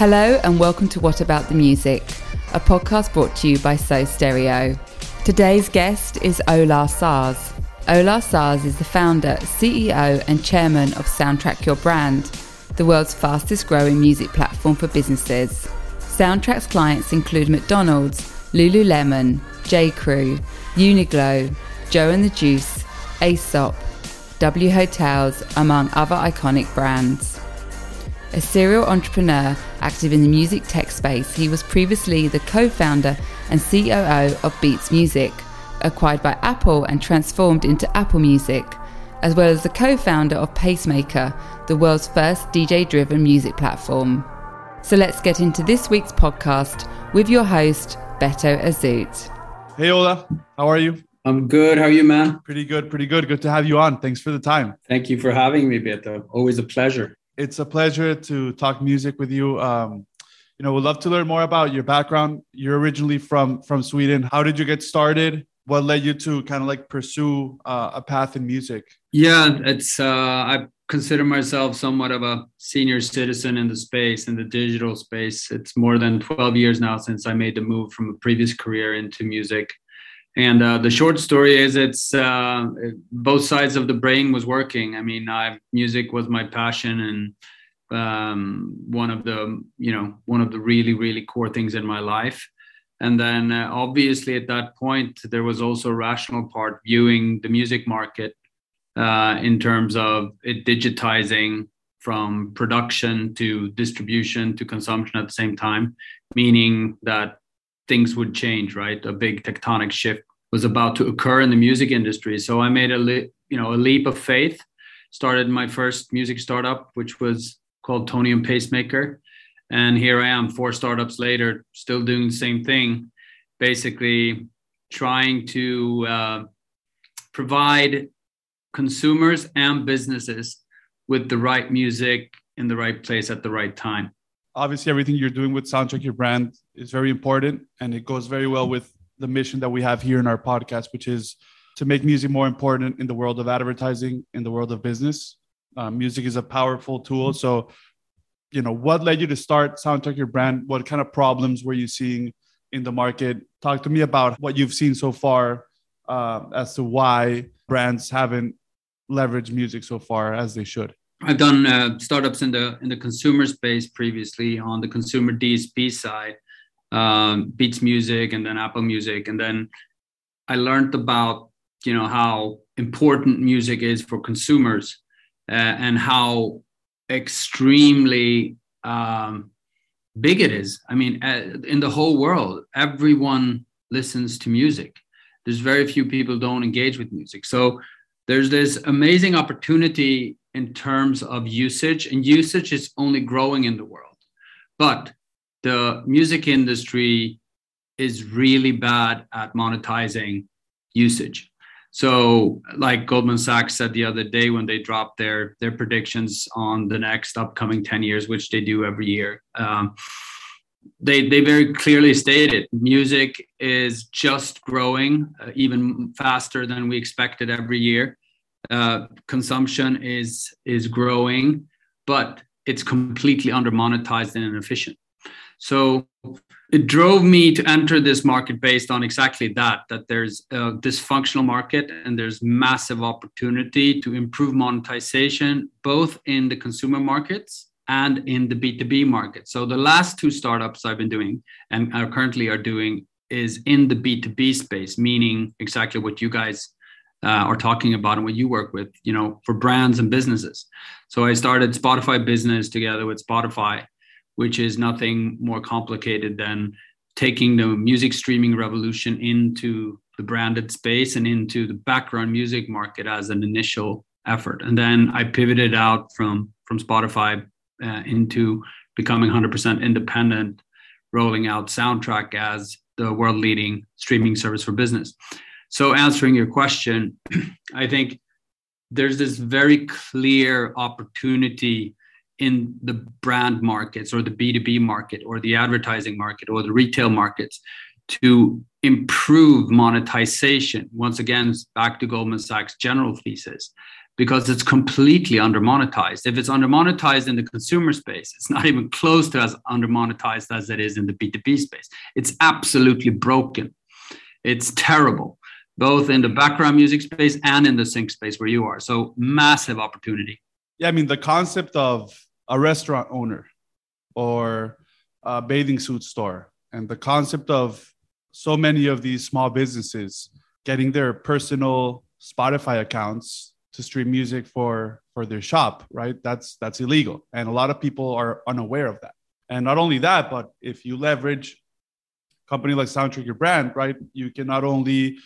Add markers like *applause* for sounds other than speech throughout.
Hello, and welcome to What About the Music, a podcast brought to you by SoStereo. Today's guest is Ola Sars. Ola Sars is the founder, CEO, and chairman of Soundtrack Your Brand, the world's fastest growing music platform for businesses. Soundtrack's clients include McDonald's, Lululemon, J. Crew, Uniqlo, Joe and the Juice, Aesop, W Hotels, among other iconic brands. A serial entrepreneur active in the music tech space, he was previously the co founder and COO of Beats Music, acquired by Apple and transformed into Apple Music, as well as the co founder of Pacemaker, the world's first DJ driven music platform. So let's get into this week's podcast with your host, Beto Azout. Hey, Ola, how are you? I'm good. How are you, man? Pretty good, pretty good. Good to have you on. Thanks for the time. Thank you for having me, Beto. Always a pleasure it's a pleasure to talk music with you. Um, you know, we'd love to learn more about your background. You're originally from from Sweden. How did you get started? What led you to kind of like pursue uh, a path in music? Yeah, it's uh, I consider myself somewhat of a senior citizen in the space in the digital space. It's more than 12 years now since I made the move from a previous career into music. And uh, the short story is, it's uh, both sides of the brain was working. I mean, I, music was my passion and um, one of the, you know, one of the really, really core things in my life. And then uh, obviously at that point, there was also a rational part viewing the music market uh, in terms of it digitizing from production to distribution to consumption at the same time, meaning that things would change, right? A big tectonic shift was about to occur in the music industry. So I made a you know a leap of faith. Started my first music startup, which was called Tony and Pacemaker, and here I am, four startups later, still doing the same thing. Basically, trying to uh, provide consumers and businesses with the right music in the right place at the right time obviously everything you're doing with soundtrack your brand is very important and it goes very well with the mission that we have here in our podcast which is to make music more important in the world of advertising in the world of business. Uh, music is a powerful tool. So you know what led you to start soundtrack your brand? What kind of problems were you seeing in the market? Talk to me about what you've seen so far uh, as to why brands haven't leveraged music so far as they should I've done uh, startups in the in the consumer space previously on the consumer DSP side, um, Beats Music, and then Apple Music, and then I learned about you know how important music is for consumers uh, and how extremely um, big it is. I mean, uh, in the whole world, everyone listens to music. There's very few people don't engage with music, so there's this amazing opportunity in terms of usage, and usage is only growing in the world. But the music industry is really bad at monetizing usage. So, like Goldman Sachs said the other day when they dropped their their predictions on the next upcoming 10 years, which they do every year, um, they they very clearly stated music is just growing uh, even faster than we expected every year uh, consumption is is growing, but it's completely under monetized and inefficient. So it drove me to enter this market based on exactly that that there's a dysfunctional market and there's massive opportunity to improve monetization both in the consumer markets and in the b2b market so the last two startups i've been doing and are currently are doing is in the b2b space meaning exactly what you guys uh, are talking about and what you work with, you know, for brands and businesses. So I started Spotify Business together with Spotify, which is nothing more complicated than taking the music streaming revolution into the branded space and into the background music market as an initial effort. And then I pivoted out from from Spotify uh, into becoming 100% independent, rolling out Soundtrack as the world leading streaming service for business. So, answering your question, *clears throat* I think there's this very clear opportunity in the brand markets or the B2B market or the advertising market or the retail markets to improve monetization. Once again, back to Goldman Sachs' general thesis, because it's completely under monetized. If it's under monetized in the consumer space, it's not even close to as under monetized as it is in the B2B space. It's absolutely broken. It's terrible, both in the background music space and in the sync space where you are. So, massive opportunity. Yeah, I mean, the concept of a restaurant owner or a bathing suit store and the concept of so many of these small businesses getting their personal Spotify accounts to stream music for for their shop right that's that's illegal and a lot of people are unaware of that and not only that but if you leverage company like soundtrack your brand right you can not only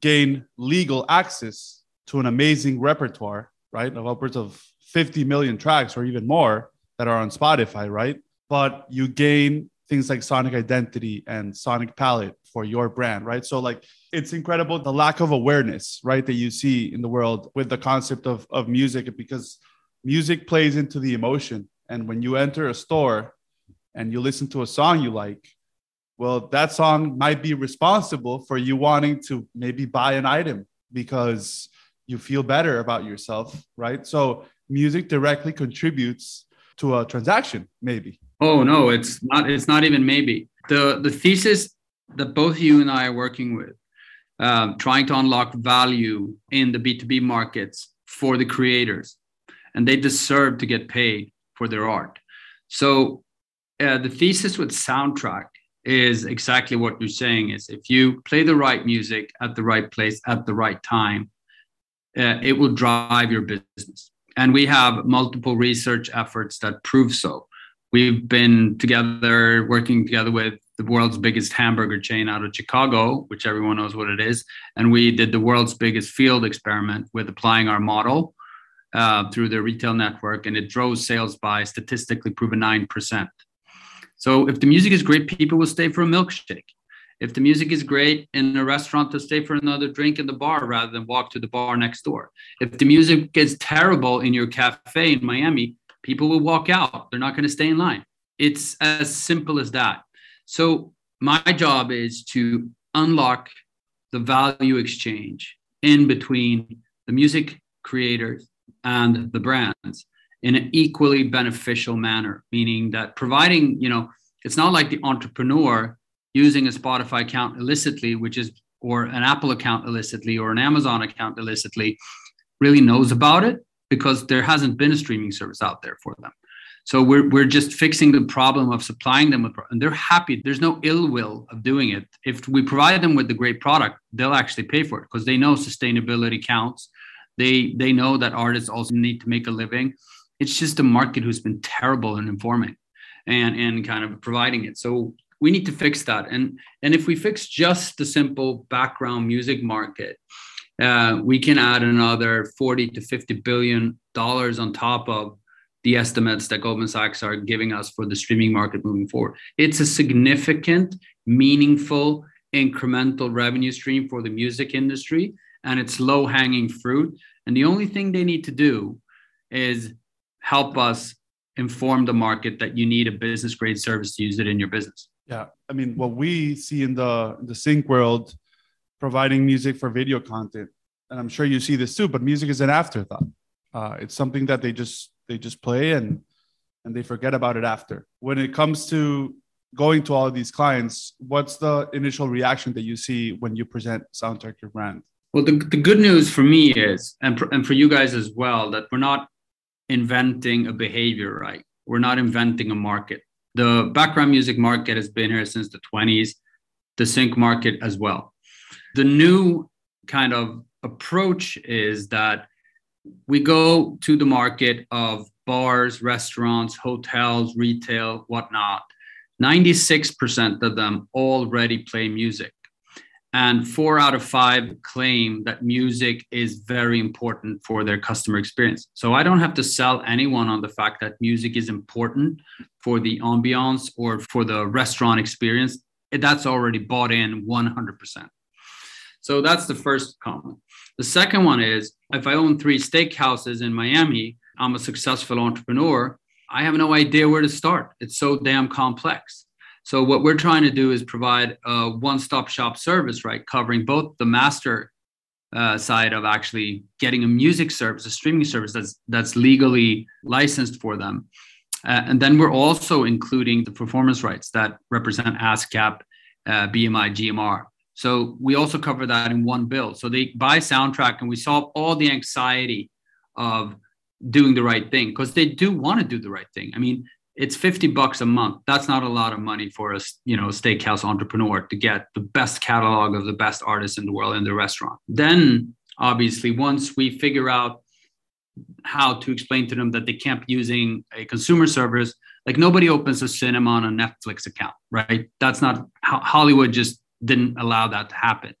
gain legal access to an amazing repertoire right of upwards of 50 million tracks or even more that are on spotify right but you gain things like sonic identity and sonic palette for your brand right so like it's incredible the lack of awareness, right, that you see in the world with the concept of, of music because music plays into the emotion. And when you enter a store and you listen to a song you like, well, that song might be responsible for you wanting to maybe buy an item because you feel better about yourself, right? So music directly contributes to a transaction, maybe. Oh no, it's not. It's not even maybe. the The thesis that both you and I are working with um, trying to unlock value in the B2B markets for the creators, and they deserve to get paid for their art. So uh, the thesis with soundtrack is exactly what you're saying is if you play the right music at the right place at the right time uh, it will drive your business and we have multiple research efforts that prove so we've been together working together with the world's biggest hamburger chain out of Chicago, which everyone knows what it is. And we did the world's biggest field experiment with applying our model uh, through the retail network, and it drove sales by statistically proven 9%. So if the music is great, people will stay for a milkshake. If the music is great in a restaurant, to stay for another drink in the bar rather than walk to the bar next door. If the music is terrible in your cafe in Miami, people will walk out. They're not going to stay in line. It's as simple as that. So my job is to unlock the value exchange in between the music creators and the brands in an equally beneficial manner, meaning that providing, you know, it's not like the entrepreneur using a Spotify account illicitly, which is, or an Apple account illicitly, or an Amazon account illicitly, really knows about it because there hasn't been a streaming service out there for them. So we're, we're just fixing the problem of supplying them with, and they're happy. There's no ill will of doing it. If we provide them with the great product, they'll actually pay for it because they know sustainability counts. They they know that artists also need to make a living. It's just a market who's been terrible in informing and and kind of providing it. So we need to fix that. And and if we fix just the simple background music market, uh, we can add another 40 to 50 billion dollars on top of the estimates that Goldman Sachs are giving us for the streaming market moving forward. It's a significant, meaningful, incremental revenue stream for the music industry, and it's low hanging fruit. And the only thing they need to do is help us inform the market that you need a business grade service to use it in your business. Yeah, I mean, what we see in the the sync world, providing music for video content, and I'm sure you see this too. But music is an afterthought. Uh, it's something that they just they just play and and they forget about it after. When it comes to going to all of these clients, what's the initial reaction that you see when you present Soundtrack your brand? Well, the, the good news for me is, and, for, and for you guys as well, that we're not inventing a behavior, right? We're not inventing a market. The background music market has been here since the 20s, the sync market as well. The new kind of approach is that we go to the market of bars, restaurants, hotels, retail, whatnot. 96% of them already play music. And four out of five claim that music is very important for their customer experience. So I don't have to sell anyone on the fact that music is important for the ambiance or for the restaurant experience. That's already bought in 100%. So that's the first comment. The second one is if I own three steakhouses in Miami, I'm a successful entrepreneur. I have no idea where to start. It's so damn complex. So what we're trying to do is provide a one-stop shop service, right, covering both the master uh, side of actually getting a music service, a streaming service that's that's legally licensed for them. Uh, and then we're also including the performance rights that represent ASCAP, uh, BMI, GMR. So we also cover that in one bill. So they buy soundtrack and we solve all the anxiety of doing the right thing because they do want to do the right thing. I mean, it's 50 bucks a month. That's not a lot of money for a you know steakhouse entrepreneur to get the best catalog of the best artists in the world in the restaurant. Then obviously once we figure out how to explain to them that they can't be using a consumer service, like nobody opens a cinema on a Netflix account, right? That's not Hollywood just didn't allow that to happen.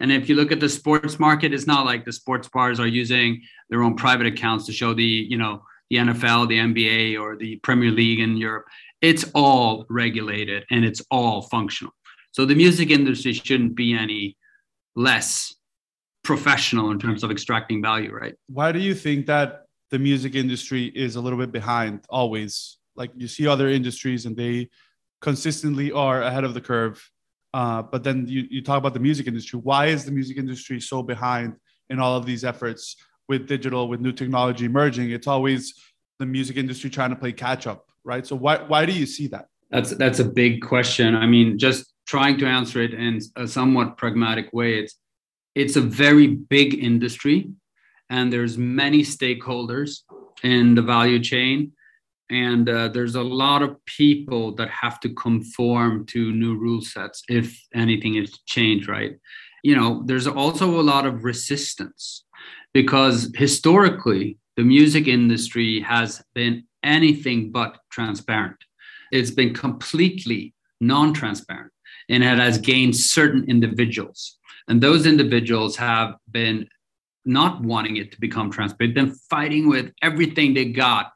And if you look at the sports market, it's not like the sports bars are using their own private accounts to show the, you know, the NFL, the NBA, or the Premier League in Europe. It's all regulated and it's all functional. So the music industry shouldn't be any less professional in terms of extracting value, right? Why do you think that the music industry is a little bit behind always? Like you see other industries and they consistently are ahead of the curve uh, but then you, you talk about the music industry. Why is the music industry so behind in all of these efforts with digital, with new technology emerging? It's always the music industry trying to play catch up, right? So why why do you see that? That's that's a big question. I mean, just trying to answer it in a somewhat pragmatic way. It's it's a very big industry, and there's many stakeholders in the value chain and uh, there's a lot of people that have to conform to new rule sets if anything is changed right you know there's also a lot of resistance because historically the music industry has been anything but transparent it's been completely non-transparent and it has gained certain individuals and those individuals have been not wanting it to become transparent been fighting with everything they got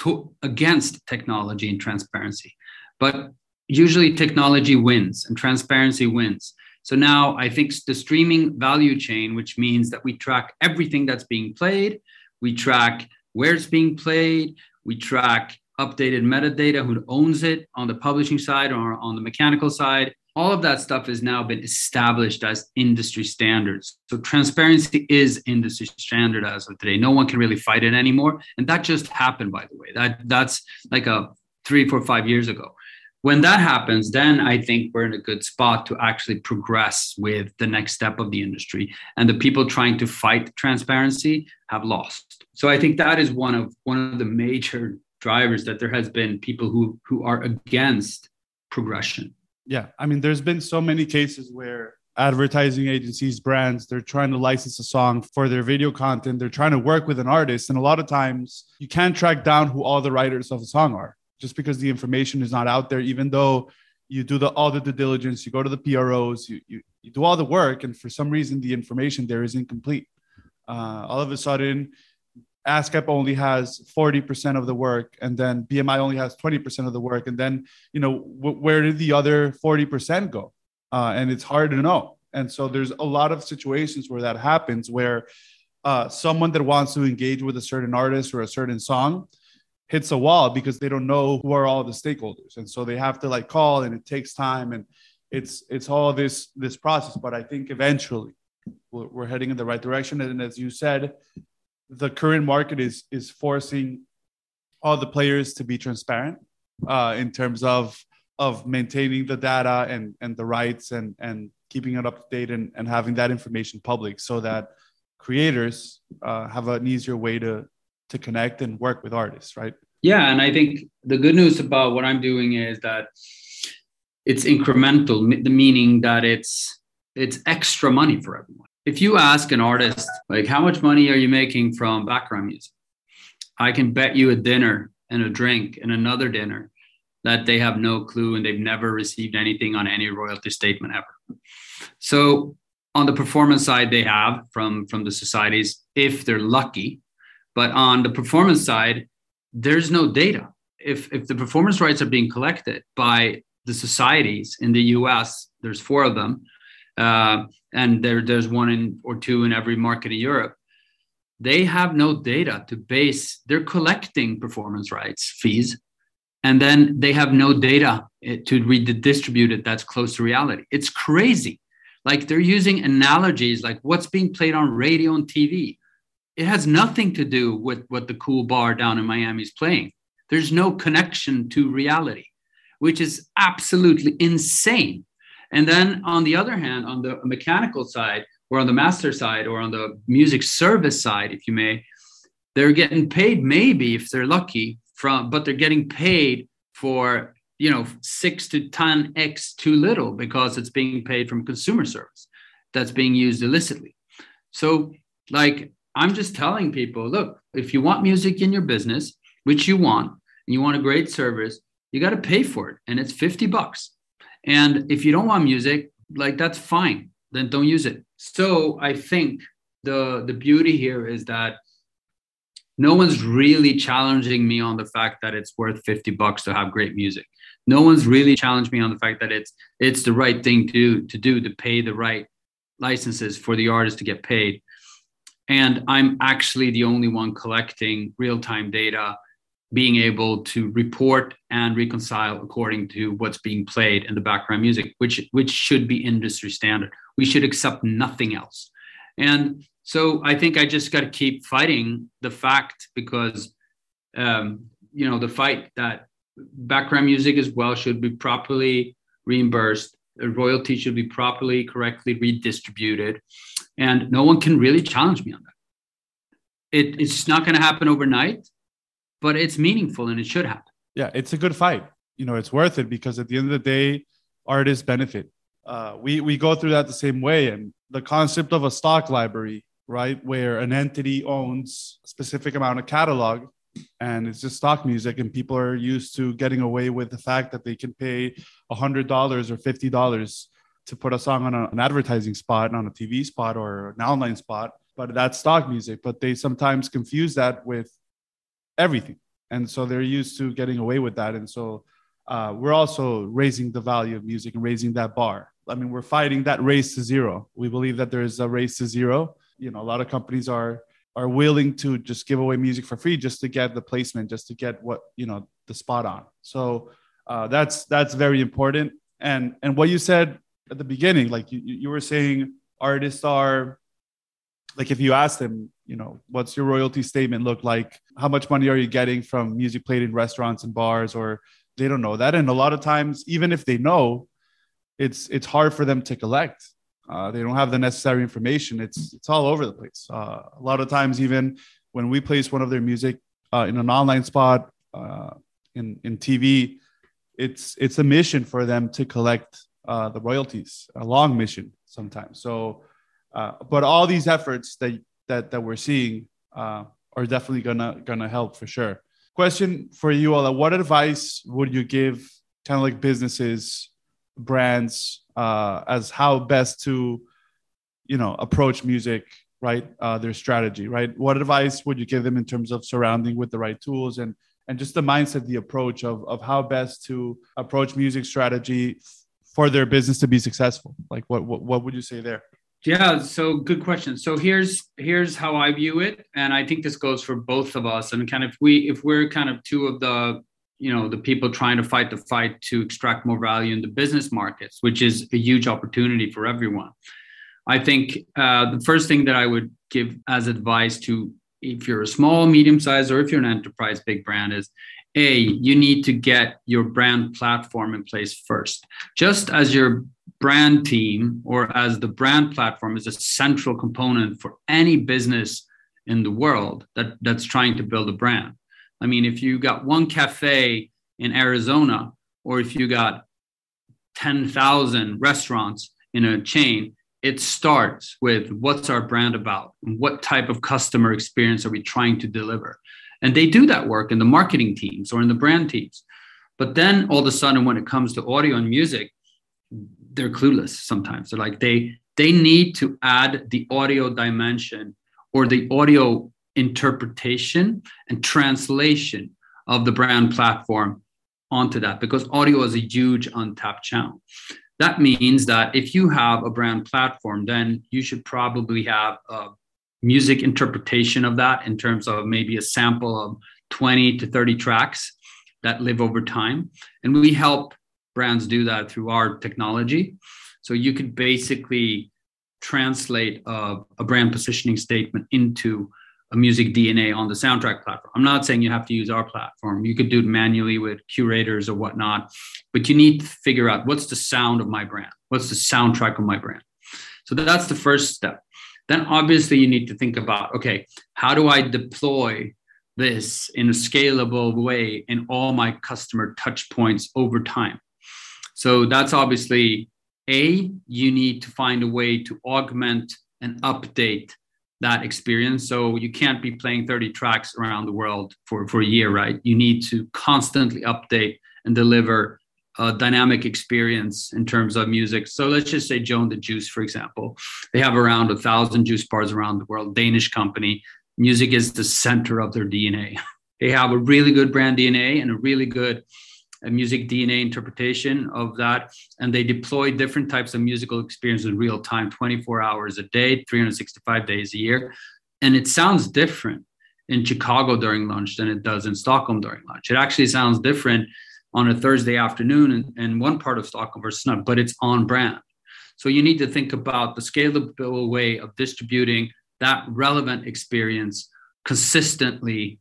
to, against technology and transparency. But usually technology wins and transparency wins. So now I think the streaming value chain, which means that we track everything that's being played, we track where it's being played, we track updated metadata, who owns it on the publishing side or on the mechanical side all of that stuff has now been established as industry standards. So transparency is industry standard as of today. No one can really fight it anymore. And that just happened, by the way. That that's like a three, four, five years ago. When that happens, then I think we're in a good spot to actually progress with the next step of the industry. And the people trying to fight transparency have lost. So I think that is one of one of the major drivers that there has been people who who are against progression yeah i mean there's been so many cases where advertising agencies brands they're trying to license a song for their video content they're trying to work with an artist and a lot of times you can't track down who all the writers of a song are just because the information is not out there even though you do the all the due diligence you go to the pros you, you, you do all the work and for some reason the information there is incomplete uh, all of a sudden ASCAP only has 40% of the work and then BMI only has 20% of the work. And then, you know, w- where did the other 40% go? Uh, and it's hard to know. And so there's a lot of situations where that happens where uh, someone that wants to engage with a certain artist or a certain song hits a wall because they don't know who are all the stakeholders. And so they have to like call and it takes time and it's, it's all this, this process. But I think eventually we're, we're heading in the right direction. And as you said, the current market is is forcing all the players to be transparent uh, in terms of of maintaining the data and and the rights and and keeping it up to date and, and having that information public so that creators uh, have an easier way to to connect and work with artists right yeah and i think the good news about what i'm doing is that it's incremental the meaning that it's it's extra money for everyone if you ask an artist, like, how much money are you making from background music? I can bet you a dinner and a drink and another dinner that they have no clue and they've never received anything on any royalty statement ever. So on the performance side, they have from from the societies if they're lucky, but on the performance side, there's no data. If if the performance rights are being collected by the societies in the U.S., there's four of them uh, and there, there's one in or two in every market in Europe. They have no data to base. They're collecting performance rights fees, and then they have no data eh, to redistribute it that's close to reality. It's crazy. Like they're using analogies like what's being played on radio and TV. It has nothing to do with what the cool bar down in Miami is playing. There's no connection to reality, which is absolutely insane. And then on the other hand, on the mechanical side, or on the master side, or on the music service side, if you may, they're getting paid maybe if they're lucky from, but they're getting paid for you know six to ten x too little because it's being paid from consumer service that's being used illicitly. So like I'm just telling people, look, if you want music in your business, which you want, and you want a great service, you got to pay for it, and it's 50 bucks. And if you don't want music, like that's fine, then don't use it. So I think the the beauty here is that no one's really challenging me on the fact that it's worth 50 bucks to have great music. No one's really challenged me on the fact that it's it's the right thing to to do to pay the right licenses for the artist to get paid. And I'm actually the only one collecting real-time data being able to report and reconcile according to what's being played in the background music, which which should be industry standard. We should accept nothing else. And so I think I just got to keep fighting the fact because um, you know the fight that background music as well should be properly reimbursed. Royalty should be properly, correctly redistributed, and no one can really challenge me on that. It, it's not going to happen overnight but it's meaningful and it should happen. Yeah, it's a good fight. You know, it's worth it because at the end of the day, artists benefit. Uh, we we go through that the same way, and the concept of a stock library, right, where an entity owns a specific amount of catalog, and it's just stock music, and people are used to getting away with the fact that they can pay a hundred dollars or fifty dollars to put a song on a, an advertising spot, on a TV spot, or an online spot. But that's stock music. But they sometimes confuse that with everything. And so they're used to getting away with that. And so uh, we're also raising the value of music and raising that bar. I mean, we're fighting that race to zero. We believe that there is a race to zero. You know, a lot of companies are are willing to just give away music for free just to get the placement, just to get what you know the spot on. So uh, that's that's very important. And and what you said at the beginning, like you you were saying, artists are like if you ask them you know what's your royalty statement look like how much money are you getting from music played in restaurants and bars or they don't know that and a lot of times even if they know it's it's hard for them to collect uh, they don't have the necessary information. It's it's all over the place. Uh, a lot of times even when we place one of their music uh, in an online spot uh, in in tv it's it's a mission for them to collect uh, the royalties a long mission sometimes. So uh, but all these efforts that that that we're seeing are definitely gonna gonna help for sure. Question for you all: What advice would you give, kind of like businesses, brands, uh, as how best to, you know, approach music, right? Uh, their strategy, right? What advice would you give them in terms of surrounding with the right tools and and just the mindset, the approach of of how best to approach music strategy for their business to be successful? Like, what what, what would you say there? Yeah, so good question. So here's here's how I view it, and I think this goes for both of us. And kind of we if we're kind of two of the you know the people trying to fight the fight to extract more value in the business markets, which is a huge opportunity for everyone. I think uh, the first thing that I would give as advice to if you're a small, medium size, or if you're an enterprise big brand is a you need to get your brand platform in place first. Just as your brand team or as the brand platform is a central component for any business in the world that, that's trying to build a brand. I mean, if you got one cafe in Arizona, or if you got 10,000 restaurants in a chain, it starts with what's our brand about? What type of customer experience are we trying to deliver? And they do that work in the marketing teams or in the brand teams. But then all of a sudden, when it comes to audio and music, they're clueless sometimes. They're like they they need to add the audio dimension or the audio interpretation and translation of the brand platform onto that because audio is a huge untapped channel. That means that if you have a brand platform, then you should probably have a music interpretation of that in terms of maybe a sample of 20 to 30 tracks that live over time. And we help brands do that through our technology. So you could basically translate a, a brand positioning statement into a music DNA on the soundtrack platform. I'm not saying you have to use our platform. You could do it manually with curators or whatnot, but you need to figure out what's the sound of my brand? What's the soundtrack of my brand? So that's the first step. Then obviously you need to think about okay, how do I deploy this in a scalable way in all my customer touch points over time? So that's obviously A, you need to find a way to augment and update that experience. So you can't be playing 30 tracks around the world for, for a year, right? You need to constantly update and deliver a dynamic experience in terms of music. So let's just say Joe and the Juice, for example. They have around a thousand juice bars around the world, Danish company. Music is the center of their DNA. *laughs* They have a really good brand DNA and a really good music DNA interpretation of that. And they deploy different types of musical experience in real time, 24 hours a day, 365 days a year. And it sounds different in Chicago during lunch than it does in Stockholm during lunch. It actually sounds different on a Thursday afternoon in, in one part of Stockholm versus not, but it's on brand. So you need to think about the scalable way of distributing that relevant experience consistently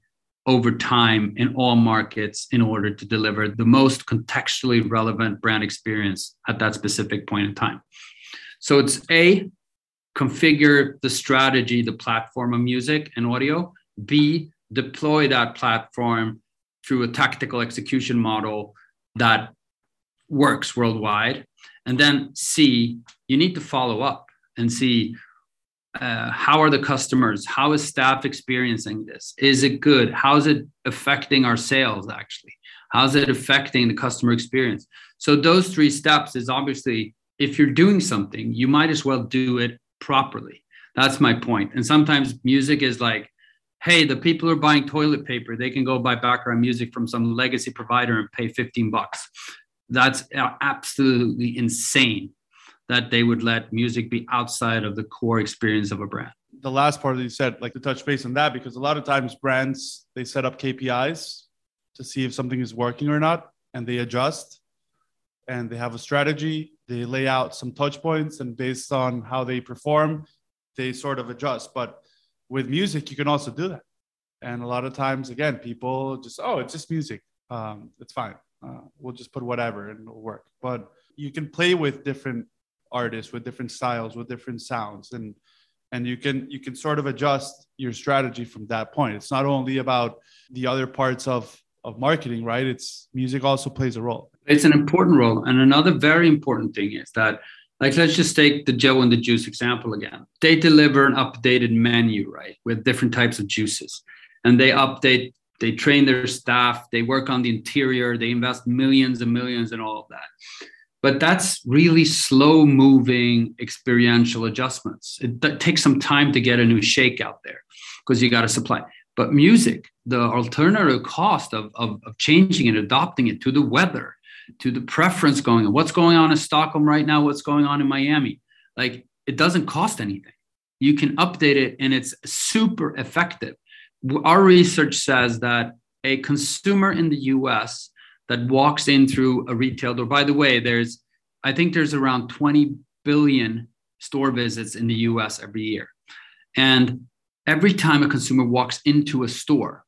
over time in all markets in order to deliver the most contextually relevant brand experience at that specific point in time. So it's A, configure the strategy, the platform of music and audio. B, deploy that platform through a tactical execution model that works worldwide. And then C, you need to follow up and see uh, how are the customers? How is staff experiencing this? Is it good? How is it affecting our sales actually? How's it affecting the customer experience? So those three steps is obviously if you're doing something you might as well do it properly. That's my point. And sometimes music is like hey the people who are buying toilet paper they can go buy background music from some legacy provider and pay 15 bucks. That's absolutely insane that they would let music be outside of the core experience of a brand. The last part that you said, like to touch base on that, because a lot of times brands they set up KPIs to see if something is working or not, and they adjust and they have a strategy. They lay out some touch points, and based on how they perform, they sort of adjust. But with music, you can also do that. And a lot of times, again, people just, oh, it's just music. Um, it's fine. Uh, we'll just put whatever and it'll work. But you can play with different artists with different styles with different sounds. And and you can you can sort of adjust your strategy from that point. It's not only about the other parts of of marketing right? It's music also plays a role. It's an important role. And another very important thing is that like let's just take the joe and the juice example again. They deliver an updated menu right with different types of juices. And they update they train their staff they work on the interior they invest millions and millions in all of that but that's really slow moving experiential adjustments. It, takes some time to get a new shake out there because you got to supply. But music the alternative cost of, of, of changing and adopting it to the weather to the preference going on what's going on in stockholm right now what's going on in miami like it doesn't cost anything. You can update it and it's super effective. Our research says that a consumer in the us that walks in through a retail door. By the way, there's I think there's around 20 billion store visits in the US every year. And every time a consumer walks into a store,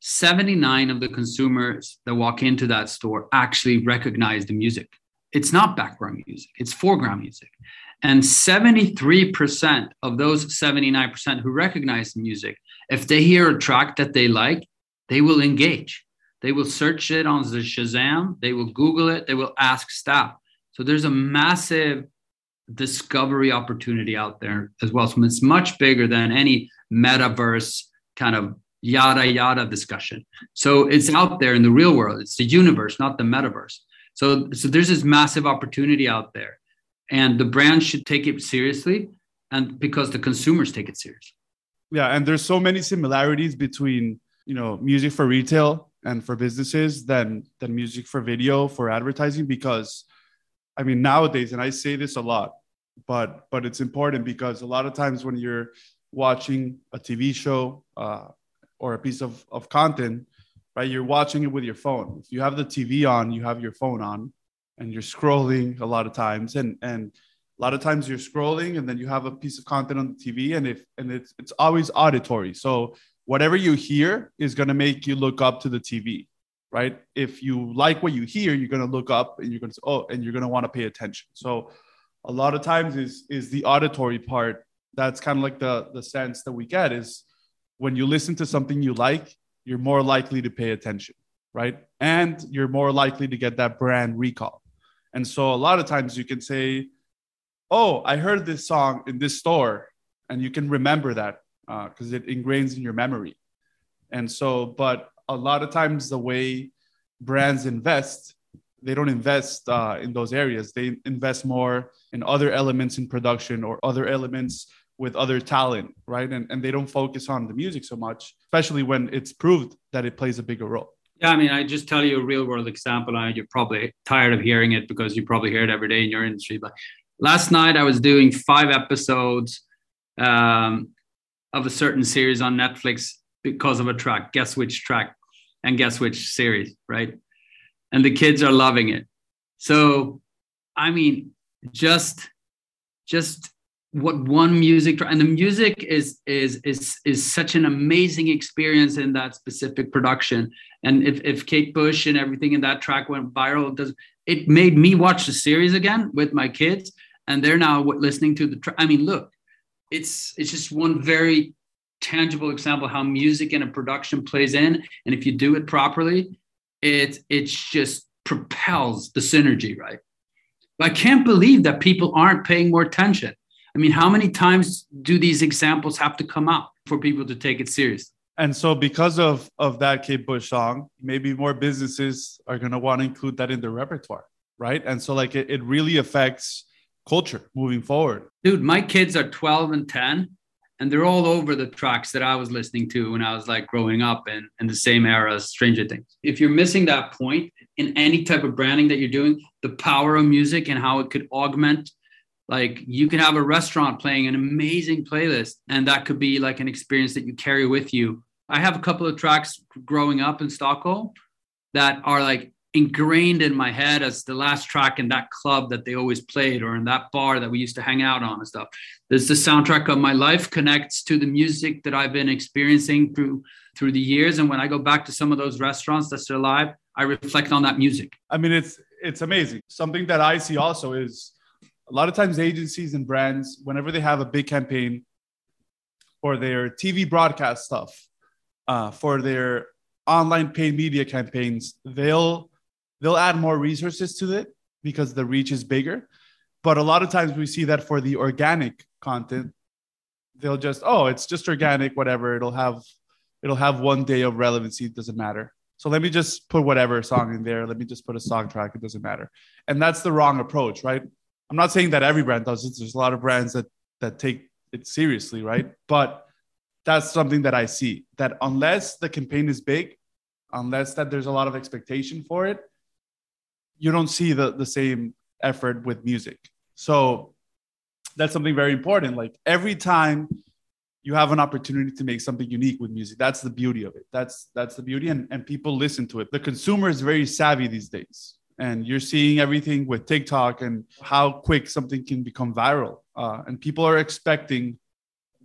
79 of the consumers that walk into that store actually recognize the music. It's not background music, it's foreground music. And 73% of those 79% who recognize the music, if they hear a track that they like, they will engage. They will search it on the Shazam. They will Google it. They will ask staff. So there's a massive discovery opportunity out there as well. So it's much bigger than any metaverse kind of yada yada discussion. So it's out there in the real world. It's the universe, not the metaverse. So, so there's this massive opportunity out there. And the brand should take it seriously and because the consumers take it seriously. Yeah, and there's so many similarities between, you know, music for retail and for businesses than than music for video for advertising because i mean nowadays and i say this a lot but but it's important because a lot of times when you're watching a tv show uh, or a piece of, of content right you're watching it with your phone if you have the tv on you have your phone on and you're scrolling a lot of times and and A lot of times you're scrolling and then you have a piece of content on the TV and if and it's it's always auditory. So whatever you hear is going to make you look up to the TV, right? If you like what you hear, you're going to look up and you're going to say, oh and you're going to want to pay attention. So a lot of times is is the auditory part that's kind of like the the sense that we get is when you listen to something you like you're more likely to pay attention right and you're more likely to get that brand recall and so a lot of times you can say oh i heard this song in this store and you can remember that because uh, it ingrains in your memory and so but a lot of times the way brands invest they don't invest uh, in those areas. They invest more in other elements in production or other elements with other talent, right? And, and they don't focus on the music so much, especially when it's proved that it plays a bigger role. Yeah, I mean, I just tell you a real world example. I, you're probably tired of hearing it because you probably hear it every day in your industry. But last night I was doing five episodes um, of a certain series on Netflix because of a track. Guess which track and guess which series, right? and the kids are loving it. So, I mean, just just what one music and the music is is is is such an amazing experience in that specific production and if, if kate bush and everything in that track went viral it does it made me watch the series again with my kids and they're now listening to the track i mean look it's it's just one very tangible example how music and a production plays in and if you do it properly it it's just propels the synergy, right? I can't believe that people aren't paying more attention. I mean, how many times do these examples have to come out for people to take it serious And so, because of of that Kate Bush song, maybe more businesses are going to want to include that in their repertoire, right? And so, like, it, it really affects culture moving forward. Dude, my kids are 12 and 10, and they're all over the tracks that I was listening to when I was like growing up and in the same era as Stranger Things. If you're missing that point in any type of branding that you're doing, the power of music and how it could augment, like you can have a restaurant playing an amazing playlist, and that could be like an experience that you carry with you. I have a couple of tracks growing up in Stockholm that are like ingrained in my head as the last track in that club that they always played or in that bar that we used to hang out on and stuff. This the soundtrack of my life connects to the music that I've been experiencing through through the years. And when I go back to some of those restaurants that still alive, I reflect on that music. I mean, it's it's amazing. Something that I see also is a lot of times agencies and brands, whenever they have a big campaign or their TV broadcast stuff, uh, for their online paid media campaigns, they'll they'll add more resources to it because the reach is bigger. But a lot of times we see that for the organic content, they'll just, oh, it's just organic, whatever. It'll have it'll have one day of relevancy, it doesn't matter. So let me just put whatever song in there. Let me just put a song track, it doesn't matter. And that's the wrong approach, right? I'm not saying that every brand does it. There's a lot of brands that that take it seriously, right? But that's something that I see that unless the campaign is big, unless that there's a lot of expectation for it, you don't see the, the same effort with music. So that's something very important. Like every time you have an opportunity to make something unique with music, that's the beauty of it. That's that's the beauty, and, and people listen to it. The consumer is very savvy these days. And you're seeing everything with TikTok and how quick something can become viral. Uh, and people are expecting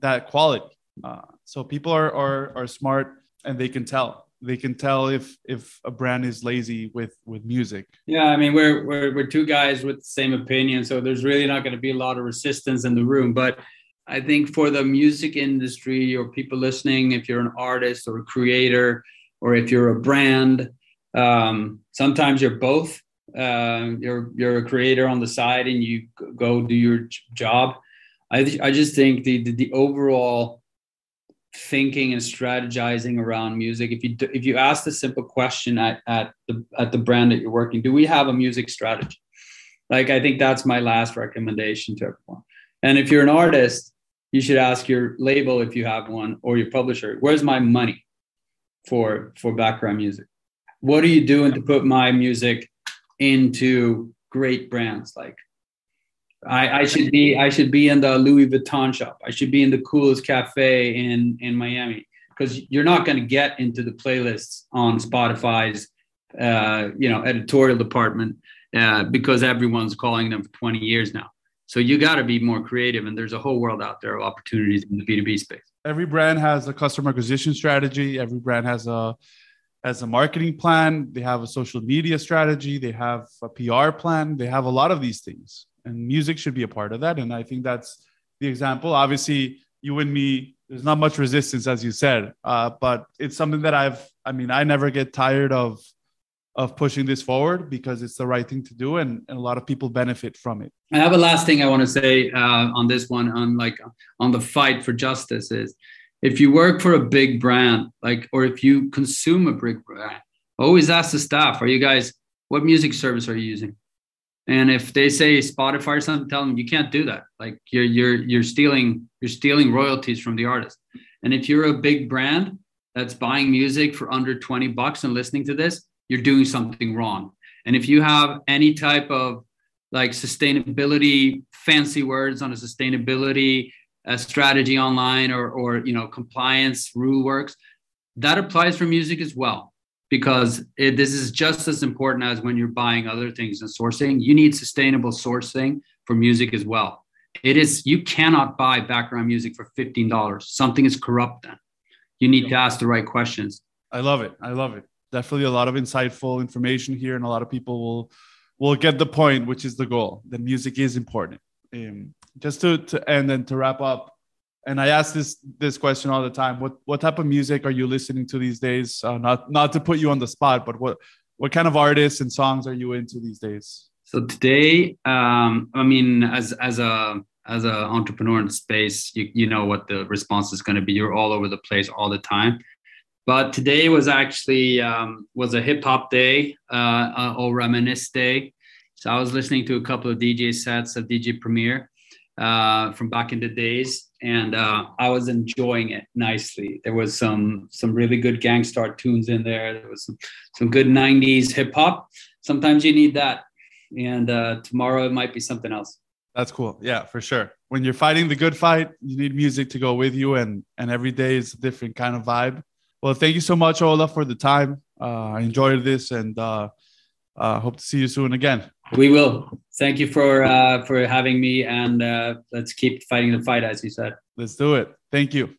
that quality. Uh, so people are, are, are smart and they can tell they can tell if if a brand is lazy with with music. Yeah i mean we're we're, we're two guys with the same opinion so there's really not going to be a lot of resistance in the room. But i think for the music industry or people listening if you're an artist or a creator or if you're a brand um, sometimes you're both uh, you're you're a creator on the side and you go do your job. I, I just think the, the, the overall thinking and strategizing around music. If you do, if you ask the simple question at, at the at the brand that you're working do we have a music strategy? Like i think that's my last recommendation to everyone. And if you're an artist you should ask your label if you have one or your publisher where's my money for for background music? What are you doing to put my music into great brands like I, I, should be I should be in the Louis Vuitton shop. I should be in the coolest cafe in in Miami because you're not going to get into the playlists on Spotify's uh, you know editorial department uh, because everyone's calling them for 20 years now. So you got to be more creative, and there's a whole world out there of opportunities in the B2B space. Every brand has a customer acquisition strategy. Every brand has a has a marketing plan. They have a social media strategy. They have a PR plan. They have a lot of these things, and music should be a part of that. And I think that's the example. Obviously, you and me, there's not much resistance, as you said, uh, but it's something that I've. I mean, I never get tired of of pushing this forward because it's the right thing to do and, and, a lot of people benefit from it i have a last thing i want to say uh, on this one on like on the fight for justice is if you work for a big brand like or if you consume a big brand always ask the staff are you guys what music service are you using and if they say spotify or something tell them you can't do that. Like you're you're you're stealing you're stealing royalties from the artist. And if you're a big brand that's buying music for under 20 bucks and listening to this you're doing something wrong. And if you have any type of like sustainability fancy words on a sustainability uh, strategy online or or you know compliance rule works, that applies for music as well because it, this is just as important as when you're buying other things and sourcing. You need sustainable sourcing for music as well. It is you cannot buy background music for fifteen dollars. Something is corrupt then. You need to ask the right questions. I love it. I love it definitely a lot of insightful information here, and a lot of people will will get the point, which is the goal. The music is important. Um, just to to end and to wrap up, and I ask this this question all the time: what what type of music are you listening to these days? Uh, not not to put you on the spot, but what what kind of artists and songs are you into these days? So today, um, I mean, as as a as an entrepreneur in space, you, you know what the response is going to be. You're all over the place all the time. But today was actually um, was a hip hop day uh, uh, or reminisce day. So I was listening to a couple of DJ sets of DJ Premier uh, from back in the days, and uh, I was enjoying it nicely. There was some some really good Gang Starr tunes in there. There was some some good '90s hip hop. Sometimes you need that, and uh, tomorrow it might be something else. That's cool. Yeah, for sure. When you're fighting the good fight, you need music to go with you, and and every day is a different kind of vibe. Well, thank you so much, Ola, for the time. Uh, I enjoyed this and uh, uh, hope to see you soon again. We will. Thank you for uh, for having me, and uh, let's keep fighting the fight, as you said. Let's do it. Thank you.